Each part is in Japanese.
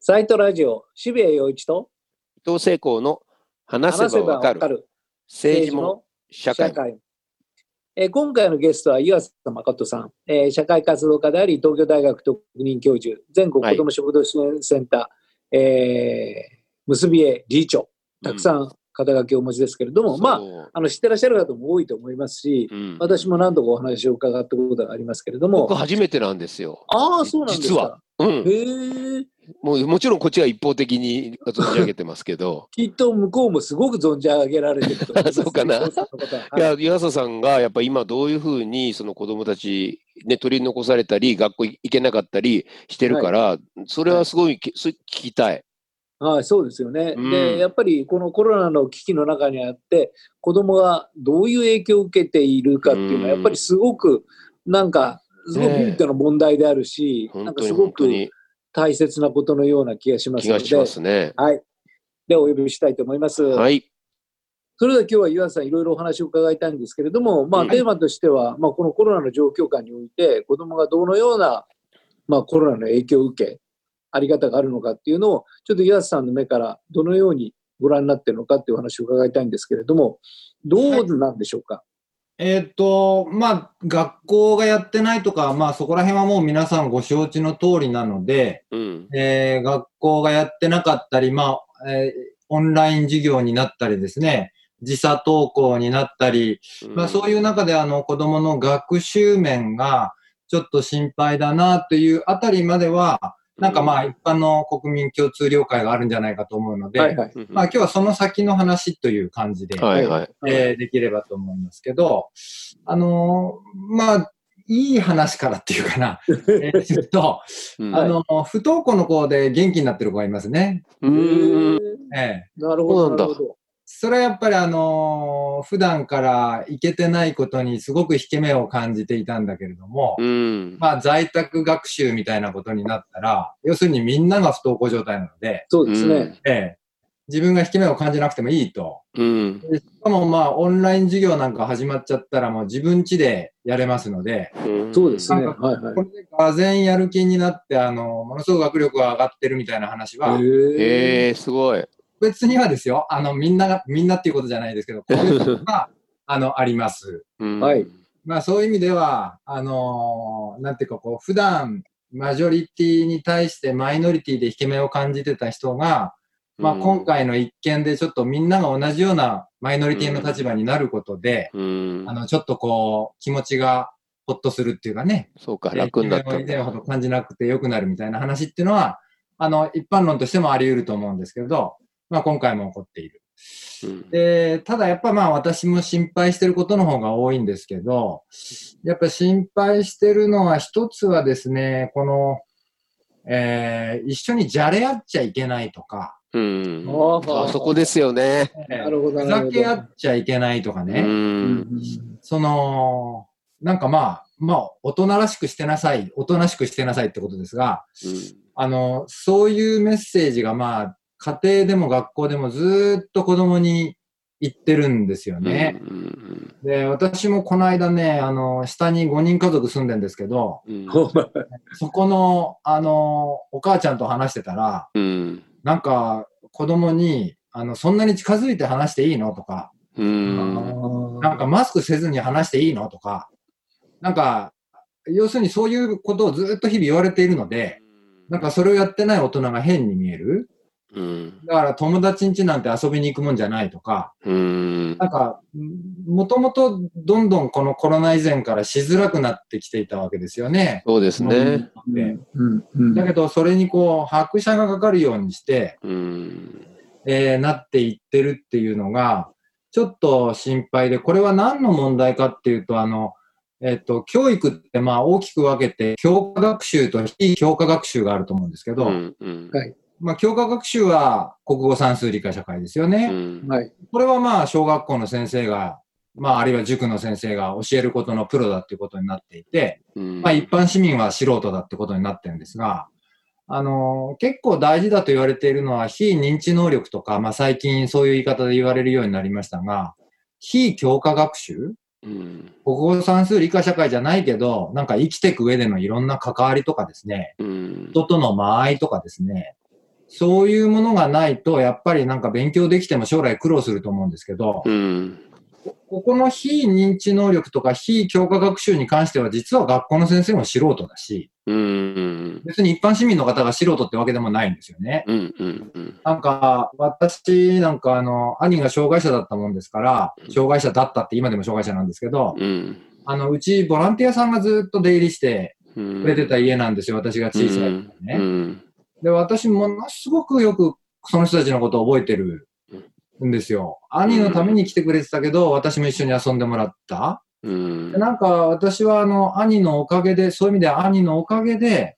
サイトラジオ、渋谷陽一と伊藤聖光の話せばわかるる政治も社会もえー今回のゲストは湯浅誠さん、えー社会活動家であり、東京大学特任教授、全国子ども食堂支援センター、えー結び絵理事長、たくさん肩書きをお持ちですけれども、まあ、あ、あの知ってらっしゃる方も多いと思いますし、うん私も何度かお話を伺ったことがありますけれども僕、初めてなんですよ。ああ、そうなんですか。実は。うん。へえ。もうもちろんこっちは一方的に存じ上げてますけど。きっと向こうもすごく存じ上げられてると思います、そうかな。はいや、湯浅さんがやっぱ今どういうふうにその子供たち、ね、取り残されたり、学校行けなかったりしてるから、それはすごいきそ聞きたい。はい、そうですよね、うん。で、やっぱりこのコロナの危機の中にあって、子供がどういう影響を受けているかっていうのは、うん。やっぱりすごく、なんか、すごくねえ。ビビッドな問題であるし、なんかすごく本当に大切なことのような気がしますので、気がしますね。はい。で、お呼びしたいと思います。はい。それでは今日は岩田さん、いろいろお話を伺いたいんですけれども、まあ、はいテーマとしては、まあ、このコロナの状況下において、子供がどのような、まあ、コロナの影響を受け、あり方があるのかっていうのを、ちょっと岩田さんの目からどのようにご覧になっているのかっていうお話を伺いたいんですけれども、どうなんでしょうか？えーっと、まあ、学校がやってないとか、まあ、そこら辺はもう皆さんご承知の通りなので、うん。えー学校がやってなかったり、まあ、えーオンライン授業になったりですね、時差登校になったり、まあ、そういう中であの子供の学習面がちょっと心配だなというあたりまでは、なんかまあ一般の国民共通了解があるんじゃないかと思うので、はいはい。うん、まあ今日はその先の話という感じで、はいはい。えーできればと思いますけど、あのーまあ、いい話からっていうかな、えー言うと、うんあの、不登校の子で元気になってる子がいますね。うーん。ええなるほど、そうなんだなるほど。それはやっぱりあのー普段から行けてないことにすごく引け目を感じていたんだけれども、うん。まあ在宅学習みたいなことになったら、要するにみんなが不登校状態なので、そうですね。ええ自分が引け目を感じなくてもいいと。うん。でしかもまあオンライン授業なんか始まっちゃったらもう自分家でやれますので、うんそうですね。はいはいこ。れでがぜやる気になって、あの、ものすごく学力が上がってるみたいな話は、へええすごい。別にはですよ、あの、みんなが、みんなっていうことじゃないですけど、こういうことが、あの、あります。うんはい。まあそういう意味では、あのーなんていうかこう、普段、マジョリティに対してマイノリティで引け目を感じてた人が、まあうん今回の一件でちょっとみんなが同じようなマイノリティの立場になることで、うんあ。の、ちょっとこう、気持ちがほっとするっていうかね、そうか、楽になったん引け目を以前ほだ。ど感じなくて良くなるみたいな話っていうのは、あの、一般論としてもあり得ると思うんですけど、まあ今回も起こっている。うんで、ただやっぱまあ私も心配してることの方が多いんですけど、やっぱ心配してるのは一つはですね、この、えー一緒にじゃれ合っちゃいけないとか、うん。ああそこですよね。なるほど、ふなるほど。ざけ合っちゃいけないとかうね、うんん。その、なんかまあ、まあ、大人らしくしてなさい、おとなしくしてなさいってことですが、あの、そういうメッセージがまあ、家庭でも学校でもずーっと子供に言ってるんですよね。うんで、私もこの間ね、あの、下に5人家族住んでんですけど、うんそこの、あの、お母ちゃんと話してたら、うんなんか、子供に、あの、そんなに近づいて話していいのとか、うんなんかマスクせずに話していいのとか、なんか、要するにそういうことをずっと日々言われているので、なんかそれをやってない大人が変に見える。うん。だから友達ん家なんて遊びに行くもんじゃないとか、うん。なんか、もともとどんどんこのコロナ以前からしづらくなってきていたわけですよね。そうですね。でうんうん。だけど、それにこう、拍車がかかるようにして、うん。えーなっていってるっていうのが、ちょっと心配で、これは何の問題かっていうと、あの、えっ、と、教育ってまあ大きく分けて、教科学習と非教科学習があると思うんですけど、うんうん。はいまあ教科学習は国語算数理科社会ですよね。うんはい。これはまあ小学校の先生が、まああるいは塾の先生が教えることのプロだっていうことになっていて、うんまあ一般市民は素人だってことになってるんですが、あの結構大事だと言われているのは非認知能力とか、まあ最近そういう言い方で言われるようになりましたが、非教科学習うん国語算数理科社会じゃないけど、なんか生きていく上でのいろんな関わりとかですね、うん人との間合いとかですね、そういうものがないと、やっぱりなんか勉強できても将来苦労すると思うんですけど、うん。ここの非認知能力とか非教科学習に関しては、実は学校の先生も素人だし、うん。別に一般市民の方が素人ってわけでもないんですよね。うん。うん。うん。なんか、私なんかあの、兄が障害者だったもんですから、障害者だったって今でも障害者なんですけど、うん。あの、うちボランティアさんがずっと出入りしてうん。くれてた家なんですよ、私が小さい頃うね。ん。で、私ものすごくよくその人たちのことを覚えてるんですよ。兄のために来てくれてたけど、私も一緒に遊んでもらった。うんで。なんか私はあの、兄のおかげで、そういう意味では兄のおかげで、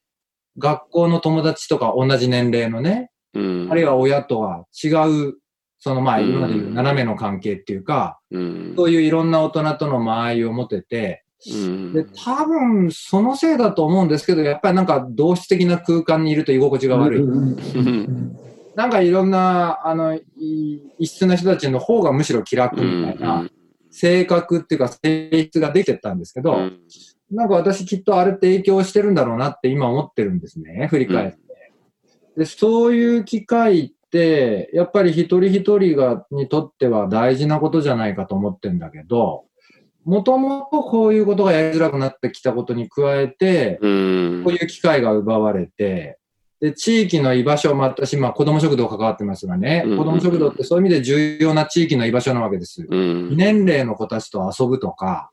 学校の友達とか同じ年齢のね、うん。あるいは親とは違う、そのまあうん今まで言う斜めの関係っていうか、うん。そういういろんな大人との間合いを持てて、うん。で、多分そのせいだと思うんですけど、やっぱりなんか同質的な空間にいると居心地が悪い。うんなんかいろんな、あの、い異質な人たちの方がむしろ気楽みたいな、性格っていうか性質ができてったんですけど、うん。なんか私きっとあれって影響してるんだろうなって今思ってるんですね、振り返って。で、そういう機会って、やっぱり一人一人が、にとっては大事なことじゃないかと思ってるんだけど、もともとこういうことがやりづらくなってきたことに加えて、うん。こういう機会が奪われて、で、地域の居場所も私、まあ子供食堂関わってますがね、うん子供食堂ってそういう意味で重要な地域の居場所なわけです。うん。年齢の子たちと遊ぶとか、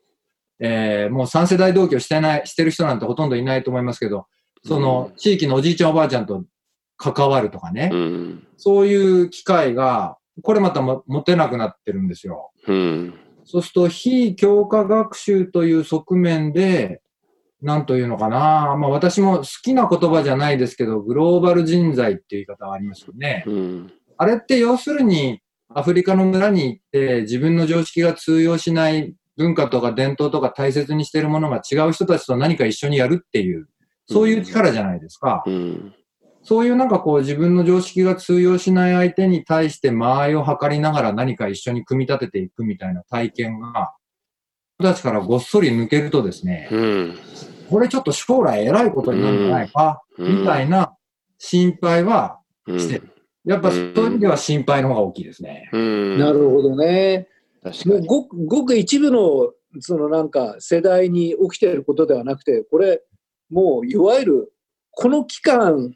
えーもう3世代同居してない、してる人なんてほとんどいないと思いますけど、その地域のおじいちゃんおばあちゃんと関わるとかね、うん。そういう機会が、これまたも持てなくなってるんですよ。うんそうすると、非教科学習という側面で、なんというのかな、まあ私も好きな言葉じゃないですけど、グローバル人材っていう言い方がありますよね。うんあれって要するに、アフリカの村に行って自分の常識が通用しない文化とか伝統とか大切にしているものが違う人たちと何か一緒にやるっていう、そういう力じゃないですか。うんそういうなんかこう自分の常識が通用しない相手に対して間合いを測りながら何か一緒に組み立てていくみたいな体験が、人たちからごっそり抜けるとですね、うんこれちょっと将来偉いことになるんじゃないか、うんみたいな心配はうんしてる。やっぱそういう意味では心配の方が大きいですね。うんなるほどね。確かにもうごくごく一部のそのなんか世代に起きていることではなくて、これ、もういわゆるこの期間、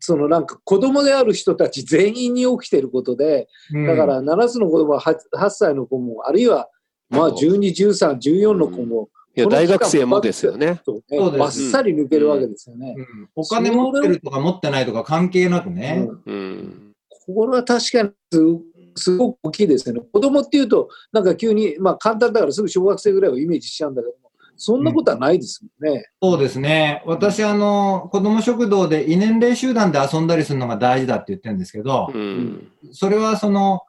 そのなんか子供である人たち全員に起きていることで、うんだから7つの子供は 8, 8歳の子も、あるいはまあ12、13、14の子も、いや大学生もですよね。そうねそうですばっさり抜けるわけですよね。うんお金持ってるとか持ってないとか関係なくね。うんうんこれは確かにすすごく大きいですよね。子供っていうと、なんか急に、まあ簡単だからすぐ小学生ぐらいをイメージしちゃうんだけども、そんなことはないですもんね。そうですね。私、あの、子供食堂で異年齢集団で遊んだりするのが大事だって言ってるんですけど、うんそれはその、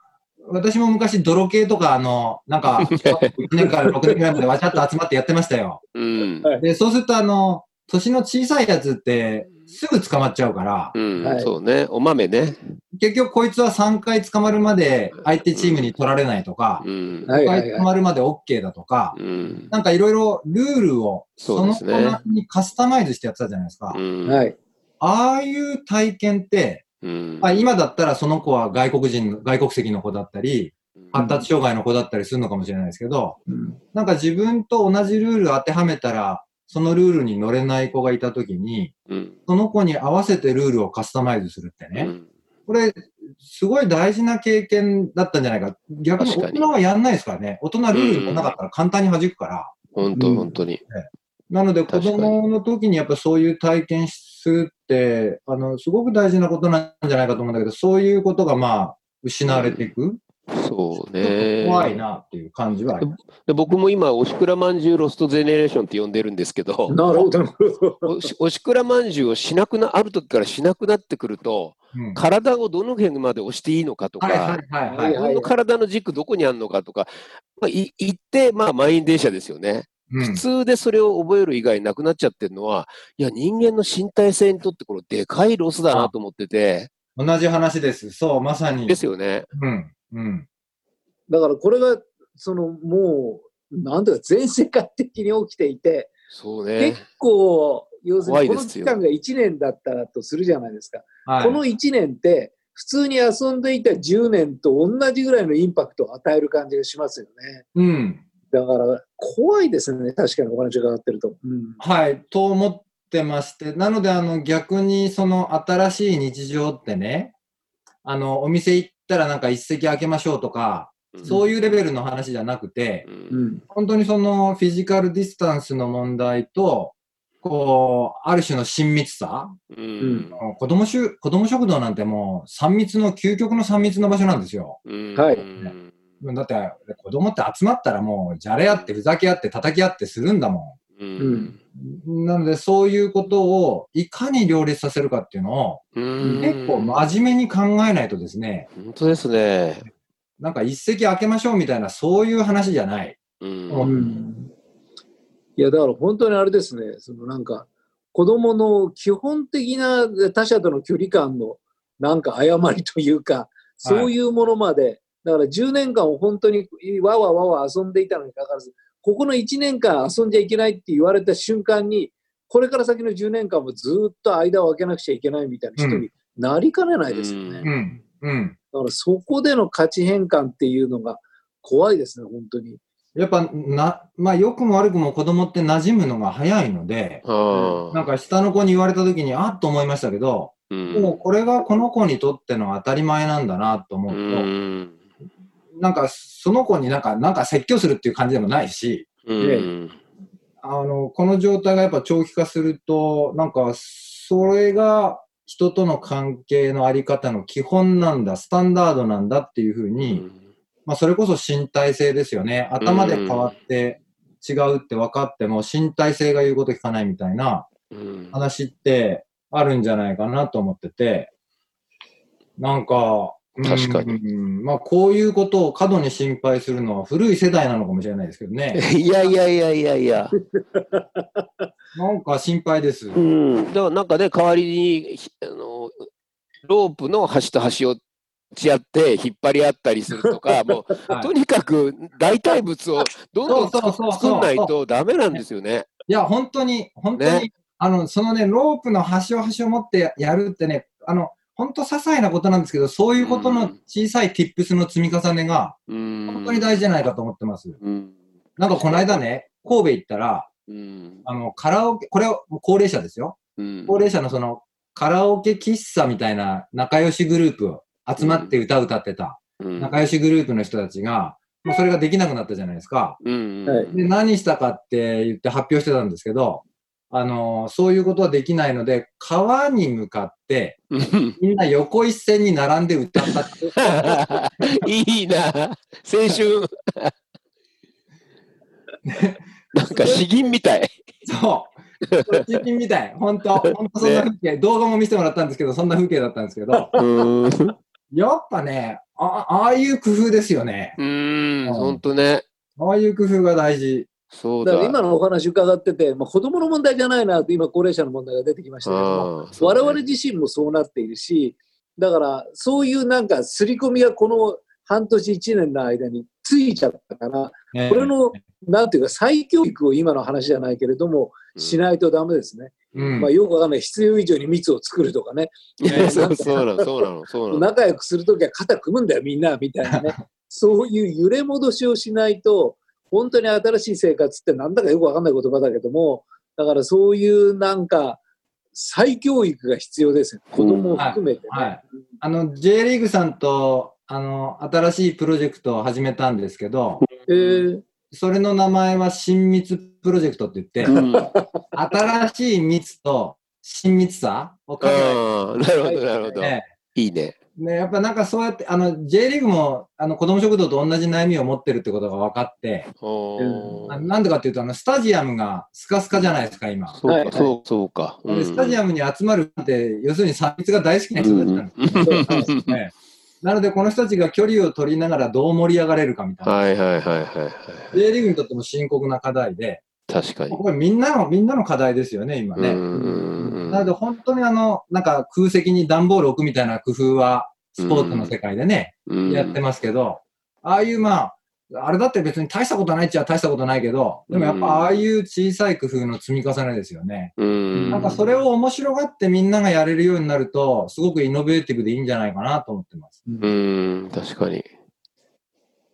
私も昔泥系とか、あの、なんか、1年から6年ぐらいまでわちゃっと集まってやってましたよ。うんで、そうすると、あの、年の小さいやつって、すぐ捕まっちゃうから、うんはい。そうね。お豆ね。結局こいつは3回捕まるまで相手チームに取られないとか、うん。はい5回捕まるまで OK だとか、うん。なんかいろいろルールをその子にカスタマイズしてやってたじゃないですか。うん。はい。ああいう体験って、うん。まあ、今だったらその子は外国人の、外国籍の子だったり、発達障害の子だったりするのかもしれないですけど、うん。なんか自分と同じルール当てはめたら、そのルールに乗れない子がいたときに、うんその子に合わせてルールをカスタマイズするってね、うんこれ、すごい大事な経験だったんじゃないか。逆に大人はやんないですからね。大人ルールもなかったら簡単に弾くから。本当本当に。なので子供の時にやっぱそういう体験するって、あの、すごく大事なことなんじゃないかと思うんだけど、そういうことがまあ、失われていく。そうね。怖いなっていう感じはあります。で僕も今、おしくらまんじゅうロストゼネレーションって呼んでるんですけど、なるほど。おしくらまんじゅうをしなくな、ある時からしなくなってくると、うん体をどの辺まで押していいのかとか、はいはいはいはい。自分の体の軸どこにあるのかとか、まあ、い言って、まあ、満員電車ですよね。うん普通でそれを覚える以外なくなっちゃってるのは、いや、人間の身体性にとってこれ、でかいロスだなと思ってて、同じ話です。そう、まさに。ですよね。うん。うん。だからこれが、そのもう、なんだか全世界的に起きていて、そうね結。構、要するにこの期間が1年だったらとするじゃないですか。はいこの1年って、普通に遊んでいた10年と同じぐらいのインパクトを与える感じがしますよね。うん。だから、怖いですね、確かにお話伺ってると。うんはい、と思ってまして、なので、あの、逆に、その、新しい日常ってね、あの、お店行ったらなんか一席開けましょうとか、そういうレベルの話じゃなくて、うん。うん本当にその、フィジカルディスタンスの問題と、こう、ある種の親密さ、うん。子供しゅ子供食堂なんてもう、3密の、究極の3密の場所なんですよ。うん。はい。うん。だって、子供って集まったらもう、じゃれ合って、ふざけ合って、叩き合ってするんだもうん。ん。なので、そういうことを、いかに両立させるかっていうのを、うん。結構真面目に考えないとですね、本当ですね。なんか一席開けましょうみたいな、そういう話じゃない。うん。うん。いや、だから本当にあれですね、そのなんか、子供の基本的な他者との距離感のなんか誤りというか、そういうものまで、だから10年間を本当にわわわわ遊んでいたのにかかわらず、ここの1年間遊んじゃいけないって言われた瞬間に、これから先の10年間もずっと間を空けなくちゃいけないみたいな人になりかねないですよね。うんうん。うん。だからそこでの価値変換っていうのが怖いですね、本当に。やっぱ、な、まあ、良くも悪くも子供って馴染むのが早いので、あなんか下の子に言われた時に、あっと思いましたけど、あもうこれがこの子にとっての当たり前なんだなと思うと、うんなんかその子になんか、なんか説教するっていう感じでもないし、うん。あの、この状態がやっぱ長期化すると、なんか、それが人との関係のあり方の基本なんだ、スタンダードなんだっていうふうに、まあ、それこそ身体性ですよね。頭で変わって違うって分かっても、身体性が言うこと聞かないみたいなうん。話ってあるんじゃないかなと思ってて、なんか、確かにうんまあ、こういうことを過度に心配するのは古い世代なのかもしれないですけどね。いやいやいやいやいや。なんか心配です。うん。だからなんかね、代わりに、ひあの、ロープの端と端をち合って引っ張り合ったりするとか、もう、はいとにかく代替物をどんどん作んないとダメなんですよね。いや、本当に、本当に、ねあの、そのね、ロープの端を端を持ってやるってね、あの、本当些細なことなんですけど、そういうことの小さい tips の積み重ねが、うん。本当に大事じゃないかと思ってます。うん。なんかこの間ね、神戸行ったら、うん。あの、カラオケ、これは高齢者ですよ。うん高齢者のその、カラオケ喫茶みたいな仲良しグループを集まって歌歌ってたうん仲良しグループの人たちが、もうそれができなくなったじゃないですか。で、何したかって言って発表してたんですけど、あの、そういうことはできないので、川に向かって、うんみんな横一線に並んで歌ったって。いいな。青春。なんか詩吟みたい。そう。これ中金みたい。本当本当そんな風景、動画も見せてもらったんですけど、そんな風景だったんですけど、うん。やっぱね、あああいう工夫ですよね。うん。ほんとね。ああいう工夫が大事。そうだ。だから今のお話伺ってて、まあ、子供の問題じゃないなと、今高齢者の問題が出てきましたけども、ね我々自身もそうなっているし、だからそういうなんか刷り込みがこの半年1年の間についちゃったから、ねこれの、なんていうか再教育を今の話じゃないけれども、しないとダメですね。うんまあよくわかんない。必要以上に密を作るとかね。そうなの、そうなの、そうなの。仲良くするときは肩組むんだよ、みんな、みたいなね。そういう揺れ戻しをしないと、本当に新しい生活ってなんだかよくわかんない言葉だけども、だからそういうなんか、再教育が必要ですよ。子供を含めてね。はいあの、J リーグさんと、あの、新しいプロジェクトを始めたんですけど、えーそれの名前は親密プロジェクトって言って、うん。新しい密と親密さを考えああ、なるほど、なるほど。て、いいね。ね、やっぱなんかそうやって、あの、J リーグも、あの、子供食堂と同じ悩みを持ってるってことが分かって、なんでかっていうと、あの、スタジアムがスカスカじゃないですか、今。はいそうか、そう、そうか。でスタジアムに集まるって、要するに3密が大好きな人たちなんですよ、うんねなので、この人たちが距離を取りながらどう盛り上がれるかみたいな。はいはいはいはいはい。J リーグにとっても深刻な課題で、確かに。これみんなの、みんなの課題ですよね、今ね。うんなので、本当にあの、なんか空席に段ボール置くみたいな工夫は、スポーツの世界でね、うんやってますけど、ああいうまあ、あれだって別に大したことないっちゃ大したことないけど、でもやっぱああいう小さい工夫の積み重ねですよね。うん。なんかそれを面白がってみんながやれるようになると、すごくイノベーティブでいいんじゃないかなと思ってます。うん、確かに。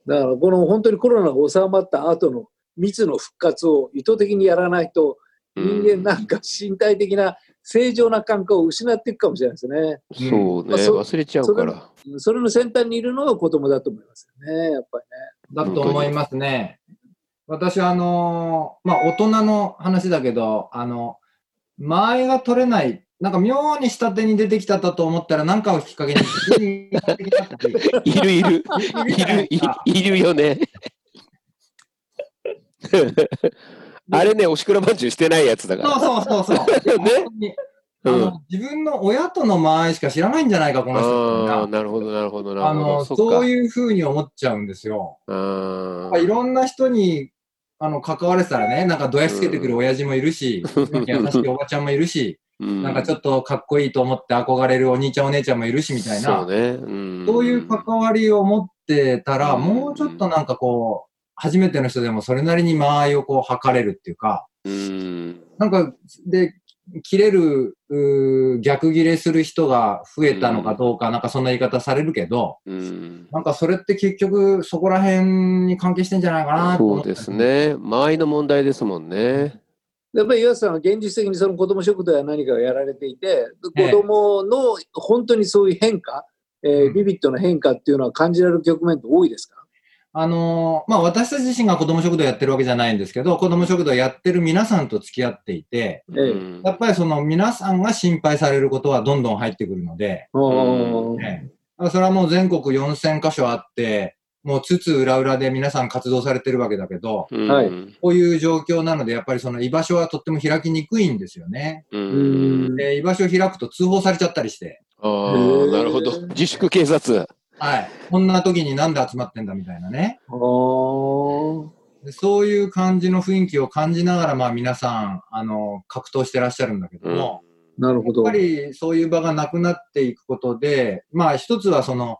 だからこの本当にコロナが収まった後の密の復活を意図的にやらないと人間なんか身体的な正常な感覚を失っていくかもしれないですね。そうね、まあそ忘れちゃうから。それの先端にいるのが子供だと思いますよね、やっぱりね。だと思いますね。私はあのーまあ大人の話だけど、あの、間合いが取れない、なんか妙に下手に出てきたと思ったら何かをきっかけに いるいる、いる、いいるよね。あれね、おしくらまんじゅうしてないやつだから。そうそうそうそう。ねあの自分の親との間合いしか知らないんじゃないか、この人なるほど、なるほど、な。なるほど。あの、そそういうふうに思っちゃうんですよ。あいろんな人に、あの、関われてたらね、なんかどやしつけてくる親父もいるし、優しいおばちゃんもいるし、ーなんかちょっとかっこいいと思って憧れるお兄ちゃんお姉ちゃんもいるしみたいな、そうね。うんそういう関わりを持ってたら、うんもうちょっとなんかこう、初めての人でもそれなりに間合いをこう測れるっていうか、うん。なんか、で、切れる、逆切れする人が増えたのかどうか、なんかそんな言い方されるけど、うん。なんかそれって結局そこら辺に関係してんじゃないかなそうです。ね。間合いの問題ですもんね。やっぱり岩瀬さんは現実的にその子ども食堂や何かをやられていて、子どもの本当にそういう変化、えーうんビビッドな変化っていうのは感じられる局面って多いですか？あのーまあ私たち自身が子供食堂やってるわけじゃないんですけど、子供食堂やってる皆さんと付き合っていて、ええうんやっぱりその皆さんが心配されることはどんどん入ってくるので、うんね、それはもう全国4000箇所あって、もうつつ裏裏で皆さん活動されてるわけだけど、うんはいこういう状況なので、やっぱりその居場所はとっても開きにくいんですよね。うん。で、居場所を開くと通報されちゃったりして、ああ、なるほど。自粛警察。はい。こんな時になんで集まってんだみたいなね。そういう感じの雰囲気を感じながら、まあ皆さん、あの、格闘してらっしゃるんだけども、なるほど。やっぱりそういう場がなくなっていくことで、まあ一つはその、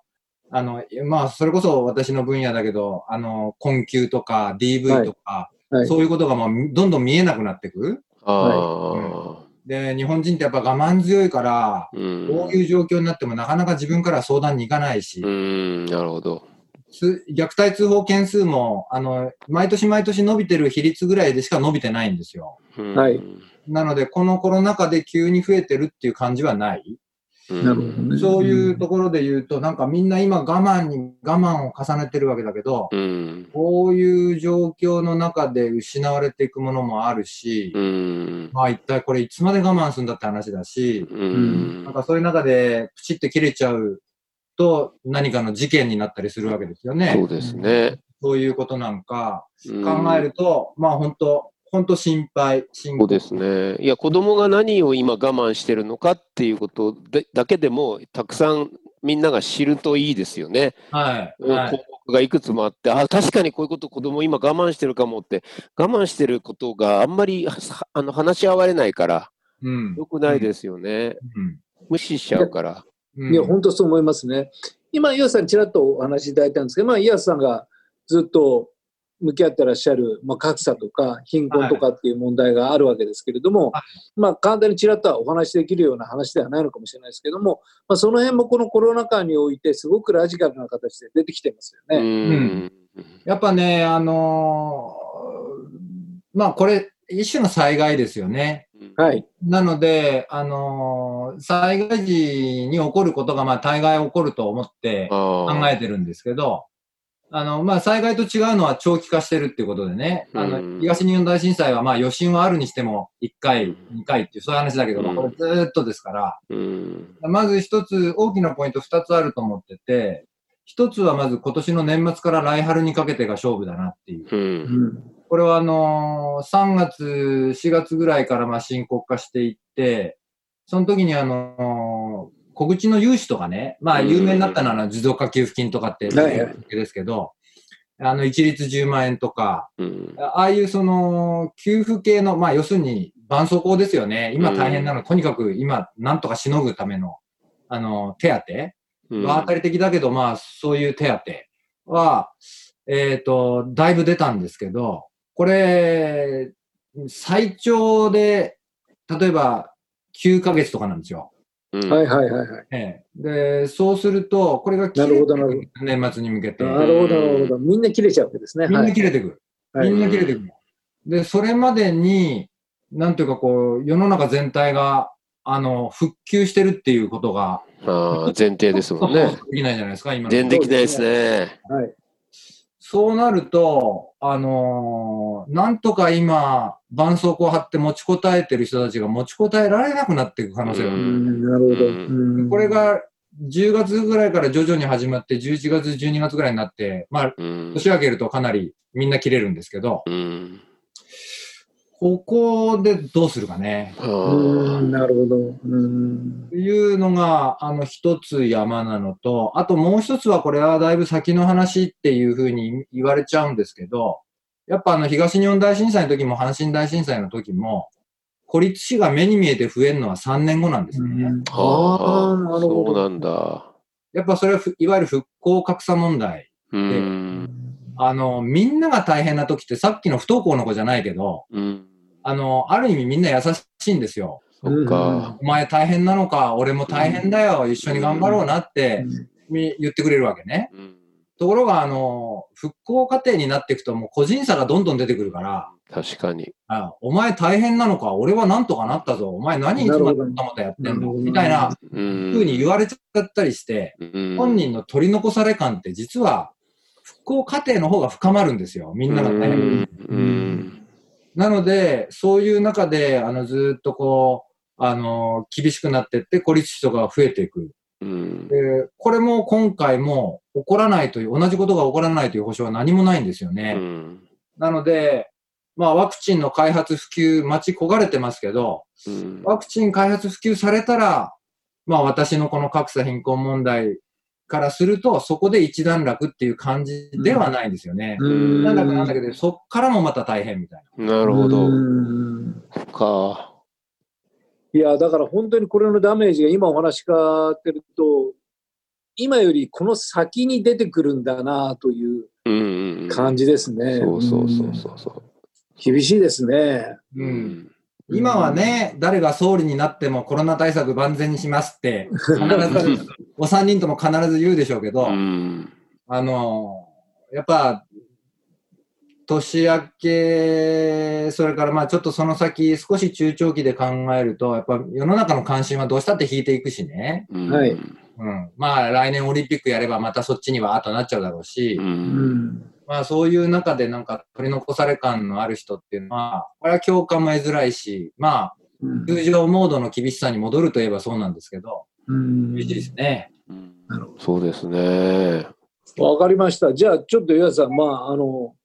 あの、まあそれこそ私の分野だけど、あの、困窮とか DV とか、はいそういうことがもうどんどん見えなくなっていく。ああ。で、日本人ってやっぱ我慢強いから、うん。こういう状況になってもなかなか自分からは相談に行かないし、うん、なるほど。つ虐待通報件数も、あの、毎年毎年伸びてる比率ぐらいでしか伸びてないんですよ。うんはいなので、このコロナ禍で急に増えてるっていう感じはない。うんなるほどねそういうところで言うと、なんかみんな今我慢に我慢を重ねてるわけだけど、うん。こういう状況の中で失われていくものもあるし、うん。まあ一体これいつまで我慢するんだって話だし、うんなんかそういう中でプチって切れちゃうと何かの事件になったりするわけですよね。そうですね。そういうことなんかうん考えると、まあ本当本当心配、心そうですね。いや、子供が何を今我慢してるのかっていうことでだけでも、たくさんみんなが知るといいですよね。はい。項はい。目がいくつもあって、あ、確かにこういうこと子供今我慢してるかもって、我慢してることがあんまりはあの話し合われないから、うん。良くないですよね。うん。無視しちゃうから。うんいや、本当そう思いますね。今、岩瀬さんちらっとお話しいただいたんですけど、まあ、岩瀬さんがずっと向き合ってらっしゃる、まあ、格差とか貧困とかっていう問題があるわけですけれども、はまあ、簡単にちらっとはお話しできるような話ではないのかもしれないですけども、まあ、その辺もこのコロナ禍においてすごくラジカルな形で出てきてますようね。ん。やっぱね、あのーまあこれ、一種の災害ですよね。はい。なので、あのー災害時に起こることが、まあ大概起こると思って考考えてるんですけど、あの、まあ災害と違うのは長期化してるっていうことでね、あうん。の、東日本大震災はまあ余震はあるにしても1回、2回っていうそういう話だけど、まあこれずーっとですから、うん。まず一つ、大きなポイント二つあると思ってて、一つはまず今年の年末から来春にかけてが勝負だなっていう。これはあのー3月、4月ぐらいからまあ深刻化していって、その時にあのー小口の融資とかね、まあ有名になったのは持続化給付金とかってですけど、あの一律10万円とか、うん。ああいうその給付系の、まあ要するに絆創膏ですよね。今大変なの、とにかく今なんとかしのぐための、あの、手当うんは当たり的だけど、まあそういう手当は、えっ、と、だいぶ出たんですけど、これ、最長で、例えば9ヶ月とかなんですよ。うんはいはいはいはい。ええ、で、そうすると、これが切れてなるほどなるほく年末に向けて。なるほどなるほど。みんな切れちゃうわけですね。みんはない切れてくる。はいみんな切れてくる。で、それまでに、なんていうかこう、世の中全体が、あの、復旧してるっていうことが、ああ前提ですもんね。できないじゃないですか、今の全然できないですね。はい。そうなると、あのーなんとか今、絆創膏を貼って持ちこたえてる人たちが持ちこたえられなくなっていく可能性があうる。これ、が10月ぐらいから徐々に始まって、11月、12月ぐらいになって、まあ、うん。年明けるとかなりみんな切れるんですけど、うんここでどうするかね。あうん、なるほど。うんというのが、あの、一つ山なのと、あともう一つはこれはだいぶ先の話っていうふうに言われちゃうんですけど、やっぱあの、東日本大震災の時も阪神大震災の時も、孤立死が目に見えて増えるのは3年後なんですね。あああ、なるほど。そうなんだ。やっぱそれはふいわゆる復興格差問題。うん。あの、みんなが大変な時ってさっきの不登校の子じゃないけど、うん。あの、ある意味みんな優しいんですよ。そっか。お前大変なのか、俺も大変だよ、一緒に頑張ろうなって言ってくれるわけね。うんところが、あの、復興過程になっていくともう個人差がどんどん出てくるから、確かに。あお前大変なのか、俺はなんとかなったぞ、お前何いつまでまたやってんの？みたいなうん。風に言われちゃったりして、うん本人の取り残され感って実は復興過程の方が深まるんですよ。みんなが大変。なので、そういう中で、あの、ずーっとこう、あの、厳しくなってって孤立死とかが増えていく。うんで、これも今回も起こらないという、同じことが起こらないという保証は何もないんですよね。うんなので、まあワクチンの開発普及待ち焦がれてますけど、うんワクチン開発普及されたら、まあ私のこの格差貧困問題からすると、そこで一段落っていう感じではないんですよね。うん一段落なんだけど、そっからもまた大変みたいなるほど。うんか。いや、だから本当にこれのダメージが今お話伺ってると、今よりこの先に出てくるんだなといううんうんうん。感じですね。そうそうそうそう厳しいですね。うん。ん。今はね、誰が総理になってもコロナ対策万全にしますって、必ず、お三人とも必ず言うでしょうけど、うん。あの、やっぱ、年明け、それからまあちょっとその先、少し中長期で考えると、やっぱ世の中の関心はどうしたって引いていくしね。うんはいうん。まあ来年オリンピックやればまたそっちには後なっちゃうだろうし、う。うんんまあそういう中でなんか取り残され感のある人っていうのは、これは共感も得づらいし、まあうん通常モードの厳しさに戻るといえばそうなんですけど、うん厳しいですね。うんなるほそうですね。わかりました。じゃあ、ちょっと岩田さん、まあ、あの、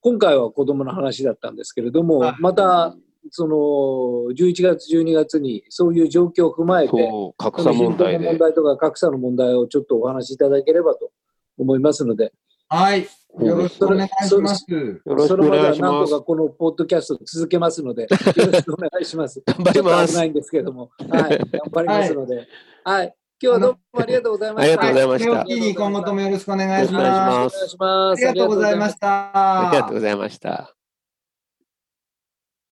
今回は子供の話だったんですけれども、はいまた、その、11月、12月に、そういう状況を踏まえて、格差問題問。題とか格差の問題をちょっとお話しいただければと思いますので、はい。よろしくお願いします。よろしそれまでくお願いなんます。とかこのポッドキャストを続けますので、よろしくお願いします。頑張りますちょっと危ないんですけども、はい、頑張りますので、はい、今日はどうもありがとうございました。ありがとうございました今後ともよろしくお願いしよろしくお願いしま。ますお願いします。ありがとうございました。ありがとうございました。